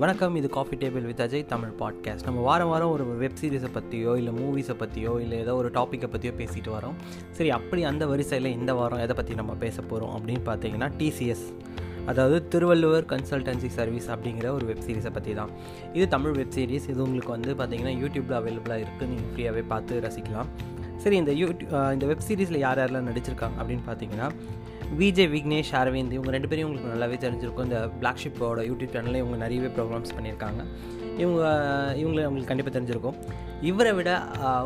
வணக்கம் இது coffee table with Ajay Tamil podcast நம்ம வாரம் வாரம் ஒரு வெப் சீரிஸை பற்றியோ இல்லை மூவிஸை பற்றியோ இல்லை ஏதோ ஒரு டாப்பிக்கை பற்றியோ பேசிட்டு வரோம். சரி அப்படி அந்த வரிசையில் இந்த வாரம் எதை பற்றி நம்ம பேச போகிறோம் அப்படின்னு பார்த்தீங்கன்னா டிசிஎஸ் அதாவது திருவள்ளுவர் கன்சல்டன்சி சர்வீஸ் அப்படிங்கிற ஒரு வெப் சீரிஸை பற்றி தான். இது தமிழ் வெப் சீரிஸ் இது உங்களுக்கு வந்து பார்த்தீங்கன்னா யூடியூப்பில் அவைலபிளாக இருக்குது நீங்கள் ஃப்ரீயாகவே பார்த்து ரசிக்கலாம். சரி இந்த யூடியூ இந்த வெப் சீரிஸில் யார் யாரெல்லாம் நடிச்சிருக்காங்க அப்படின்னு பார்த்தீங்கன்னா விஜே விக்னேஷ் அரவிந்த் இவங்க ரெண்டு பேரும் உங்களுக்கு நல்லாவே தெரிஞ்சிருக்கும். இந்த பிளாக் ஷிப்போட யூடியூப் சேனலில் இவங்க நிறையவே ப்ரோக்ராம்ஸ் பண்ணியிருக்காங்க. இவங்க இவங்களை உங்களுக்கு கண்டிப்பாக தெரிஞ்சிருக்கும். இவரை விட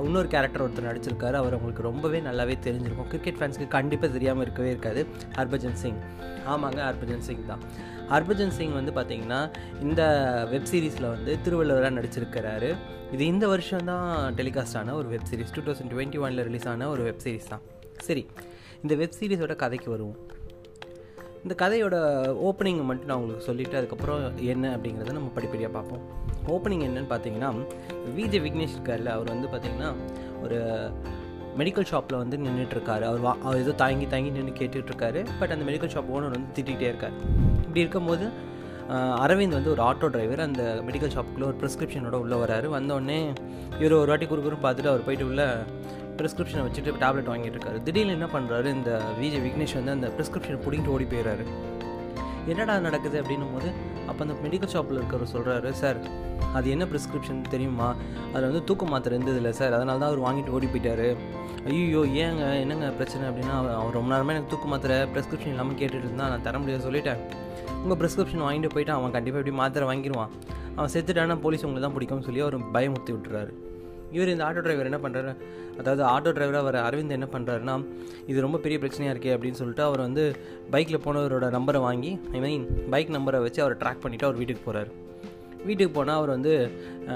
இன்னொரு கேரக்டர் ஒருத்தர் நடிச்சிருக்காரு. அவர் உங்களுக்கு ரொம்பவே நல்லாவே தெரிஞ்சிருக்கும். கிரிக்கெட் ஃபேன்ஸ்க்கு கண்டிப்பாக தெரியாமல் இருக்கவே இருக்காது. ஹர்பஜன் சிங். ஆமாங்க ஹர்பஜன் சிங் தான். ஹர்பஜன் சிங் வந்து பார்த்திங்கன்னா இந்த வெப் சீரிஸில் வந்து திருவள்ளுவராக நடிச்சிருக்கிறாரு. இது இந்த வருஷம் தான் டெலிகாஸ்ட் ஆன ஒரு web series two thousand twenty ஒனில் ரிலீஸ் ஆன ஒரு வெப் சீரிஸ் தான். சரி. இந்த வெப் சீரிஸோட கதைக்கு வருவோம். இந்த கதையோட ஓப்பனிங் மட்டும் நான் உங்களுக்கு சொல்லிவிட்டு அதுக்கப்புறம் என்ன அப்படிங்கிறத நம்ம படிப்படியாக பார்ப்போம். ஓப்பனிங் என்னன்னு பார்த்தீங்கன்னா விஜய் விக்னேஷ் இருக்கார்ல அவர் வந்து பார்த்திங்கன்னா ஒரு மெடிக்கல் ஷாப்பில் வந்து நின்றுட்டுருக்காரு அவர் வா அவர் ஏதோ தாங்கி தாங்கி நின்று கேட்டுட்ருக்காரு பட் அந்த மெடிக்கல் ஷாப் ஓனர் வந்து திட்டிகிட்டே இருக்கார். இப்படி இருக்கும்போது அரவிந்த் வந்து ஒரு ஆட்டோ டிரைவர் அந்த மெடிக்கல் ஷாப்புக்குள்ளே ஒரு ப்ரிஸ்கிரிப்ஷனோட உள்ளே வராரு. வந்தோடனே இவர் ஒரு வாட்டி குறுக்குறுன்னு பார்த்துட்டு அவர் போயிட்டு உள்ள ப்ரிஸ்கிரிப்ஷனை வச்சுட்டு டேப்லெட் வாங்கிட்டு இருக்காரு திடீர்னு என்ன பண்ணுறாரு இந்த விஜய் விக்னேஷ் வந்து அந்த ப்ரிஸ்கிரிப்ஷனை பிடிங்கிட்டு ஓடி போயிடுறாரு என்னடா நடக்குது அப்படின்னும் போது அப்போ அந்த மெடிக்கல் ஷாப்பில் இருக்கிறவர் சொல்கிறாரு சார் அது என்ன ப்ரிஸ்கிரிப்ஷன் தெரியுமா? அதில் வந்து தூக்க மாத்திரை இருந்ததில்ல சார். அதனால தான் அவர் வாங்கிட்டு ஓடி போயிட்டாரு. ஐயோ ஏங்க என்னங்க பிரச்சனை? அப்படின்னா அவர் ரொம்ப நேரமாக எனக்கு தூக்க மாத்திரை ப்ரிஸ்கிரிப்ஷன் இல்லாமல் கேட்டுட்டு இருந்தால் நான் தர முடியாது சொல்லிட்டேன். உங்கள் ப்ரிஸ்கிரிப்ஷன் வாங்கிட்டு போயிட்டு அவன் கண்டிப்பாக எப்படி மாத்திரை வாங்கிடுவான் அவன் செத்துட்டானா போலீஸ் உங்களை தான் பிடிக்கும்னு சொல்லி அவர் பயமுறுத்தி விட்டுறாரு. இவர் இந்த ஆட்டோ டிரைவர் என்ன பண்ணுறாரு அதாவது ஆட்டோ டிரைவராக வர அரவிந்த் என்ன பண்ணுறாருன்னா இது ரொம்ப பெரிய பிரச்சனையாக இருக்கே அப்படின்னு சொல்லிட்டு அவர் வந்து பைக்கில் போனவரோட நம்பரை வாங்கி ஐ மீன் பைக் நம்பரை வச்சு அவரை ட்ராக் பண்ணிவிட்டு அவர் வீட்டுக்கு போகிறாரு வீட்டுக்கு போனால் அவர் வந்து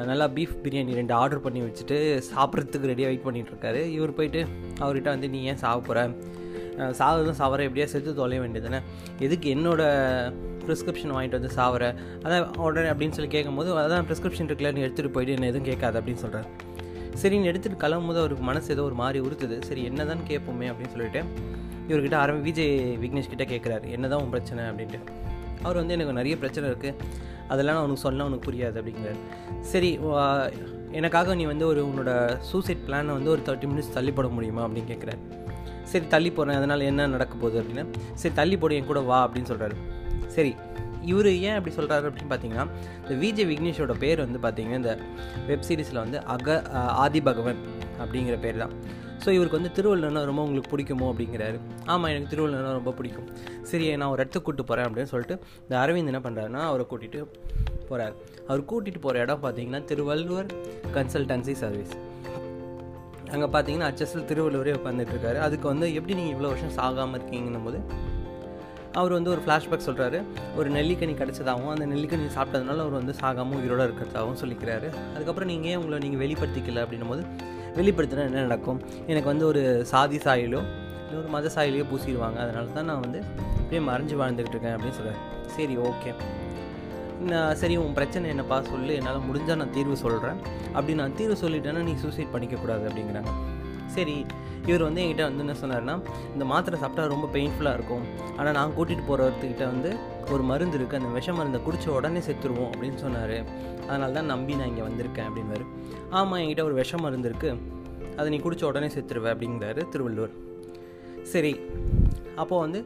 நல்லா பீஃப் பிரியாணி ரெண்டு ஆர்டர் பண்ணி வச்சுட்டு சாப்பிட்றதுக்கு ரெடியாக வெயிட் பண்ணிகிட்ருக்காரு இவர் போயிட்டு அவர்கிட்ட வந்து நீ ஏன் சாக போகிற சாவதும் சாவர எப்படியா செத்து தொலைய வேண்டியதுன்னு எதுக்கு என்னோட ப்ரிஸ்கிரிப்ஷன் வாங்கிட்டு வந்து சாவர அதான் உடனே அப்படின்னு சொல்லி கேட்கும்போது அதான் ப்ரிஸ்கிரிப்ஷன் இருக்குல்ல நீ எடுத்துகிட்டு போயிட்டு என்ன எதுவும் கேட்காது அப்படின்னு சொல்கிறார் சரி நீ எடுத்துகிட்டு கிளம்பும்போது அவருக்கு மனசு ஏதோ ஒரு மாதிரி உறுத்துது. சரி என்ன தான் கேட்போமே அப்படின்னு சொல்லிட்டு இவர்கிட்ட ஆரம்பி விஜய் விக்னேஷ் கிட்டே கேட்குறாரு என்ன தான் உன் பிரச்சனை அப்படின்ட்டு. அவர் வந்து எனக்கு நிறைய பிரச்சனை இருக்குது அதெல்லாம் நான் உனக்கு சொன்னால் உனக்கு புரியாது அப்படிங்கிறார். சரி எனக்காக நீ வந்து ஒரு உன்னோட சூசைட் பிளானை வந்து ஒரு தேர்ட்டி மினிட்ஸ் தள்ளி போட முடியுமா அப்படின்னு கேட்குறாரு சரி தள்ளி போகிறேன் அதனால் என்ன நடக்க போகுது அப்படின்னா. சரி தள்ளி போடு என் கூட வா அப்படின்னு சொல்கிறாரு சரி இவர் ஏன் அப்படி சொல்கிறாரு அப்படின்னு பார்த்தீங்கன்னா இந்த விஜய் விக்னேஷோட பேர் வந்து பார்த்தீங்கன்னா இந்த வெப் சீரிஸில் வந்து அக ஆதி பகவன் அப்படிங்கிற பேர் தான். ஸோ இவருக்கு வந்து திருவள்ளுவர்னா ரொம்ப உங்களுக்கு பிடிக்குமோ அப்படிங்கிறாரு. ஆமாம் எனக்கு திருவள்ளுவர்னா ரொம்ப பிடிக்கும். சரி நான் ஒரு இடத்துக்கு கூப்பிட்டு போகிறேன் அப்படின்னு சொல்லிட்டு இந்த அரவிந்த் என்ன பண்ணுறாருன்னா அவரை கூட்டிகிட்டு போகிறார் அவர் கூட்டிகிட்டு போகிற இடம் பார்த்தீங்கன்னா திருவள்ளுவர் கன்சல்டன்சி சர்வீஸ். அங்கே பார்த்தீங்கன்னா அச்சஸில் திருவள்ளுவரே உட்காந்துட்டு இருக்காரு. அதுக்கு வந்து எப்படி நீங்கள் இவ்வளோ வருஷம் சாகாமல் இருக்கீங்கன்னும் போது அவர் வந்து ஒரு ஃப்ளாஷ்பேக் சொல்கிறாரு ஒரு நெல்லிக்கனி கிடச்சதாகவும் அந்த நெல்லிக்கனி சாப்பிட்டதுனால அவர் வந்து சாகாமல் உயிரோட இருக்கிறதாகவும் சொல்லிக்கிறாரு. அதுக்கப்புறம் நீங்கள் ஏன் உங்களை நீங்கள் வெளிப்படுத்திக்கல அப்படின்னும் போது வெளிப்படுத்தினா என்ன நடக்கும்? எனக்கு வந்து ஒரு சாதி சாயிலோ இல்லை ஒரு மத சாயிலையோ பூசிடுவாங்க. அதனால தான் நான் வந்து அப்படியே மறைஞ்சு வாழ்ந்துக்கிட்டு இருக்கேன் அப்படின்னு சொல்கிறார் சரி ஓகே. நான் சரி உன் பிரச்சனை என்னப்பா? சொல்லு. என்னால் முடிஞ்சால் நான் தீர்வு சொல்கிறேன் அப்படி நான் தீர்வு சொல்லிட்டேன்னா நீ சூசைட் பண்ணிக்கக்கூடாது அப்படிங்கிறாங்க. சரி இவர் வந்து என்கிட்ட வந்து என்ன சொன்னார்னா இந்த மாத்திரை சாப்பிட்டா ரொம்ப பெயின்ஃபுல்லாக இருக்கும். ஆனால் நான் கூட்டிகிட்டு போகிறவர்த்துக்கிட்ட வந்து ஒரு மருந்து இருக்குது அந்த விஷ மருந்தை குடித்த உடனே செத்துருவோம் அப்படின்னு சொன்னார். அதனால தான் நம்பி நான் இங்கே வந்திருக்கேன் அப்படின்னாரு. ஆமாம் என்கிட்ட ஒரு விஷ மருந்து இருக்குது அதை நீ குடித்த உடனே செத்துருவேன் அப்படிங்கிறாரு திருவள்ளுவர். சரி அப்போது வந்து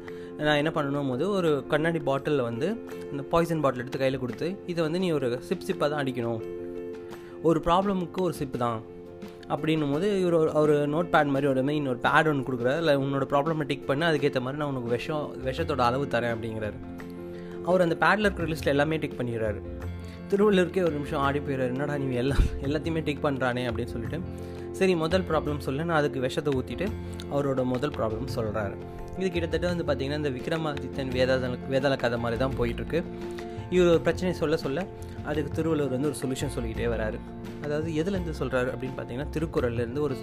நான் என்ன பண்ணணும் போது ஒரு கண்ணாடி பாட்டிலில் வந்து இந்த பாய்சன் பாட்டில் எடுத்து கையில் கொடுத்து இதை வந்து நீ ஒரு சிப் சிப்பாக தான் அடிக்கணும். ஒரு ப்ராப்ளமுக்கு ஒரு சிப்பு தான். அப்படின்னும் போது இவர் அவர் நோட் பேட் மாதிரி ஒரு மெயின் ஒரு பேட் ஒன்று கொடுக்குறாரு. இல்லை உன்னோட ப்ராப்ளமை டிக் பண்ணி அதுக்கேற்ற மாதிரி நான் உனக்கு விஷம் விஷத்தோட அளவு தரேன் அப்படிங்கிறாரு. அவர் அந்த பேடில் இருக்கிற லிஸ்ட்டில் எல்லாமே டிக் பண்ணிடுறாரு. திருவள்ளூருக்கே ஒரு நிமிஷம் ஆடி போயிடுறாரு. என்னடா நீ எல்லாம் எல்லாத்தையுமே டிக் பண்ணுறானே அப்படின்னு சொல்லிட்டு. சரி முதல் ப்ராப்ளம் சொல்ல நான் அதுக்கு விஷத்தை ஊற்றிட்டு அவரோட முதல் ப்ராப்ளம் சொல்கிறாரு இது கிட்டத்தட்ட வந்து பார்த்திங்கன்னா இந்த விக்ரமாதித்தன் வேதாள வேதாள கதை மாதிரி தான் போயிட்டுருக்கு. இவர் ஒரு பிரச்சனை சொல்ல சொல்ல அதுக்கு திருவள்ளுவர் வந்து ஒரு சொல்யூஷன் சொல்லிக்கிட்டே வராரு. அதாவது எதுலேருந்து சொல்கிறாரு அப்படின்னு பார்த்தீங்கன்னா திருக்குறள்லேருந்து ஒரு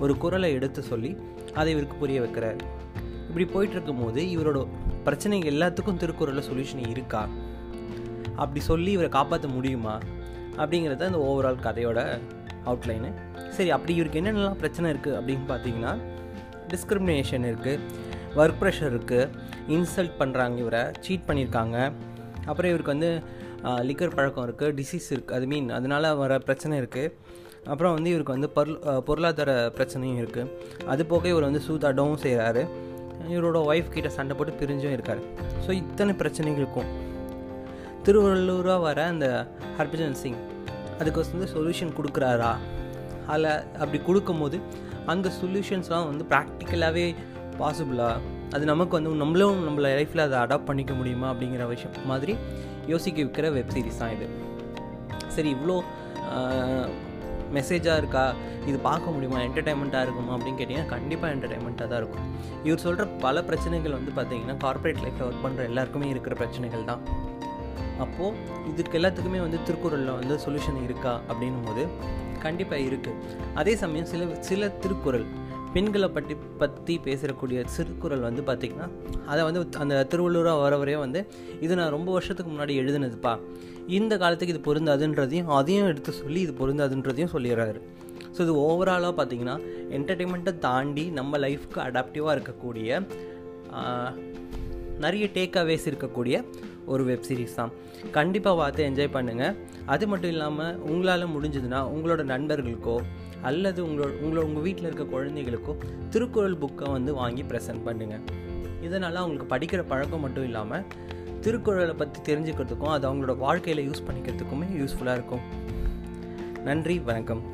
ஒரு குறளை எடுத்து சொல்லி அதை இவருக்கு புரிய வைக்கிறார். இப்படி போயிட்டு இருக்கும்போது இவரோட பிரச்சனைகள் எல்லாத்துக்கும் திருக்குறளில் சொல்யூஷன் இருக்கா? அப்படி சொல்லி இவரை காப்பாற்ற முடியுமா? அப்படிங்கிறது தான் ஓவரால் கதையோட அவுட்லைனு சரி அப்படி இவருக்கு என்னென்னலாம் பிரச்சனை இருக்குது அப்படின்னு பார்த்தீங்கன்னா டிஸ்கிரிமினேஷன் இருக்குது ஒர்க் ப்ரெஷர் இருக்குது இன்சல்ட் பண்ணுறாங்க இவரை சீட் பண்ணியிருக்காங்க அப்புறம் இவருக்கு வந்து லிக்கர் பழக்கம் இருக்குது டிசீஸ் இருக்குது அது மீன் அதனால் வர பிரச்சனை இருக்குது அப்புறம் வந்து இவருக்கு வந்து பொருள் பொருளாதார பிரச்சனையும் இருக்குது அது போக இவர் வந்து சூதாடவும் செய்கிறாரு இவரோட ஒய்ஃப் கிட்ட சண்டை போட்டு பிரிஞ்சும் இருக்கார். ஸோ இத்தனை பிரச்சனைகளுக்கும் திருவள்ளூராக வர அந்த ஹர்பஜன் சிங் அதுக்கு வந்து சொல்யூஷன் கொடுக்குறாரா? அதில் அப்படி கொடுக்கும்போது அந்த சொல்யூஷன்ஸ்லாம் வந்து ப்ராக்டிக்கலாகவே பாசிபிளாக அது நமக்கு வந்து நம்மளும் நம்மள லைஃப்பில் அதை அடாப்ட் பண்ணிக்க முடியுமா அப்படிங்கிற விஷயம் மாதிரி யோசிக்க வைக்கிற வெப் சீரிஸ் தான் இது. சரி இவ்வளோ மெசேஜாக இருக்கா? இது பார்க்க முடியுமா? என்டர்டைன்மெண்ட்டாக இருக்குமா? அப்படின்னு கேட்டிங்கன்னா கண்டிப்பாக என்டர்டைன்மெண்ட்டாக தான் இருக்கும். இவர் சொல்கிற பல பிரச்சனைகள் வந்து பார்த்திங்கன்னா கார்ப்பரேட் லைஃப்பில் ஒர்க் பண்ணுற எல்லாருக்குமே இருக்கிற பிரச்சனைகள் தான். அப்போது இதுக்கு எல்லாத்துக்குமே வந்து திருக்குறளில் வந்து சொல்யூஷன் இருக்கா? அப்படின்னும் போது கண்டிப்பாக இருக்குது அதே சமயம் சில சில திருக்குறள் பெண்களை பற்றி பற்றி பேசுகிறக்கூடிய திருக்குறள் வந்து பார்த்திங்கன்னா அதை வந்து அந்த திருவள்ளூராக வரவரையே வந்து இது நான் ரொம்ப வருஷத்துக்கு முன்னாடி எழுதுனதுப்பா. இந்த காலத்துக்கு இது பொருந்தாதுன்றதையும் அதையும் எடுத்து சொல்லி இது பொருந்தாதுன்றதையும் சொல்லிடுறாரு. ஸோ இது ஓவராலாக பார்த்திங்கன்னா என்டர்டெயின்மெண்ட்டை தாண்டி நம்ம லைஃப்க்கு அடாப்டிவாக இருக்கக்கூடிய நிறைய டேக் அவேஸ் இருக்கக்கூடிய ஒரு வெப் சீரிஸ் தான். கண்டிப்பாக பார்த்து என்ஜாய் பண்ணுங்கள் அது மட்டும் இல்லாமல் உங்களால் முடிஞ்சதுன்னா உங்களோட நண்பர்களுக்கோ அல்லது உங்களோட உங்களோட உங்கள் வீட்டில் இருக்க குழந்தைகளுக்கோ திருக்குறள் புக்கை வந்து வாங்கி ப்ரெசென்ட் பண்ணுங்கள் இதனால் அவங்களுக்கு படிக்கிற பழக்கம் மட்டும் இல்லாமல் திருக்குறளை பற்றி தெரிஞ்சுக்கிறதுக்கும் அது அவங்களோட வாழ்க்கையில் யூஸ் பண்ணிக்கிறதுக்குமே யூஸ்ஃபுல்லாக இருக்கும். நன்றி வணக்கம்.